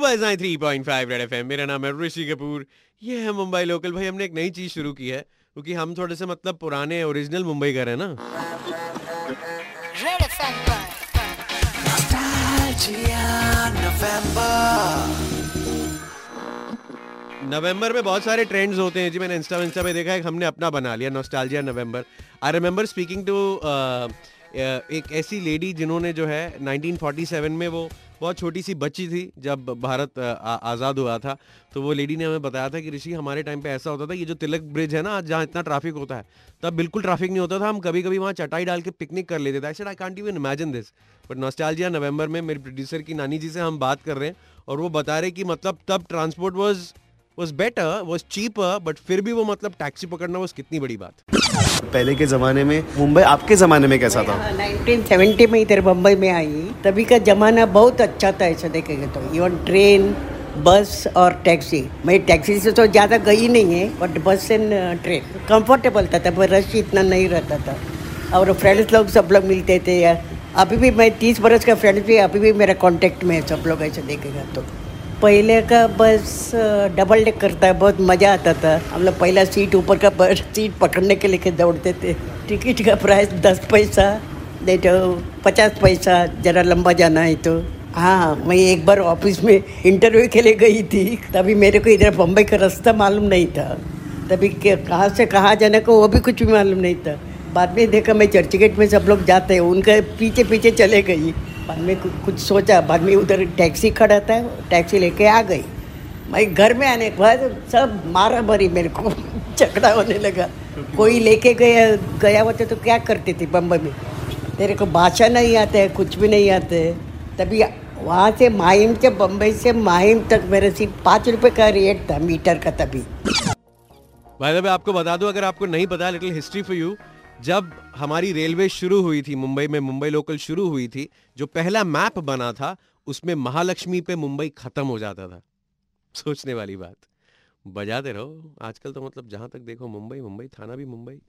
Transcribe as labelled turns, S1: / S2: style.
S1: सुबह जाए three point five Red FM मेरा नाम है ऋषि कपूर। ये है मुंबई लोकल। भाई हमने एक नई चीज़ शुरू की है क्योंकि हम थोड़े से मतलब पुराने ओरिजिनल मुंबई कर हैं ना।
S2: रेड
S1: नवंबर में बहुत सारे ट्रेंड्स होते हैं। जी मैंने इंस्टा इंस्टा पे देखा है हमने अपना बना लिया nostalgia November I remember speaking to एक ऐसी लेडी जिन्होंने जो है 1947 में वो बहुत छोटी सी बच्ची थी, जब भारत आज़ाद हुआ था तो वो लेडी ने हमें बताया था कि ऋषि, हमारे टाइम पे ऐसा होता था ये जो तिलक ब्रिज है ना, आज जहाँ इतना ट्रैफ़िक होता है, तब बिल्कुल ट्रैफ़िक नहीं होता था, हम कभी कभी वहाँ चटाई डाल के पिकनिक कर लेते थे। I I can't even imagine this but nostalgia November में मेरे प्रोड्यूसर की नानी जी से हम बात कर रहे हैं, और वो बता रहे कि मतलब तब transport was was better was cheaper but फिर भी वो मतलब टैक्सी पकड़ना वॉज़ कितनी बड़ी बात।
S3: पहले के ज़माने में मुंबई आपके ज़माने में कैसा था?
S4: 1970 में इधर मुंबई में आई। तभी का जमाना बहुत अच्छा था ऐसा देखेंगे तो। इवन ट्रेन बस और टैक्सी मैं टैक्सी से तो ज़्यादा गई नहीं है बट बस एंड ट्रेन कंफर्टेबल था तब रश इतना नहीं रहता था। और फ्रेंड्स लोग सब लोग मिलते थे अभी भी मैं तीस बरस का फ्रेंड भी अभी भी मेरा कांटेक्ट में है सब लोग ऐसे देखेगा तो। पहले का बस डबल डेक करता है बहुत मज़ा आता था। हम लोग पहला सीट ऊपर का बस सीट पकड़ने के लिए दौड़ते थे। टिकट का प्राइस दस पैसा, नहीं तो पचास पैसा, ज़रा लंबा जाना है तो। हाँ मैं एक बार ऑफ़िस में इंटरव्यू के लिए गई थी। तभी मेरे को इधर बम्बई का रास्ता मालूम नहीं था। तभी कहाँ से कहाँ जाने को वो भी कुछ भी मालूम नहीं था। बाद में देखा मैं चर्च गेट में सब लोग जाते हैं, उनके पीछे पीछे चले गई। बाद में कुछ सोचा, बाद में उधर टैक्सी खड़ा था, टैक्सी लेके आ गई। मैं घर में आने के बाद सब मारा मारी मेरे को, झगड़ा होने लगा। कोई लेके गया गया होता तो क्या करती थी बम्बई में? तेरे को भाषा नहीं आते है, कुछ भी नहीं आते है। तभी वहाँ से माहिम से बम्बई से माहिम तक मेरे सिर्फ़ पाँच रुपये का रेट था, मीटर का तभी।
S1: भाई मैं आपको बता दूँ, अगर आपको नहीं पता लिटिल हिस्ट्री फॉर यू जब हमारी रेलवे शुरू हुई थी, मुंबई में मुंबई लोकल शुरू हुई थी, जो पहला मैप बना था, उसमें महालक्ष्मी पे मुंबई खत्म हो जाता था। सोचने वाली बात। बजाते रहो। आजकल तो मतलब जहाँ तक देखो, मुंबई मुंबई, थाना भी मुंबई।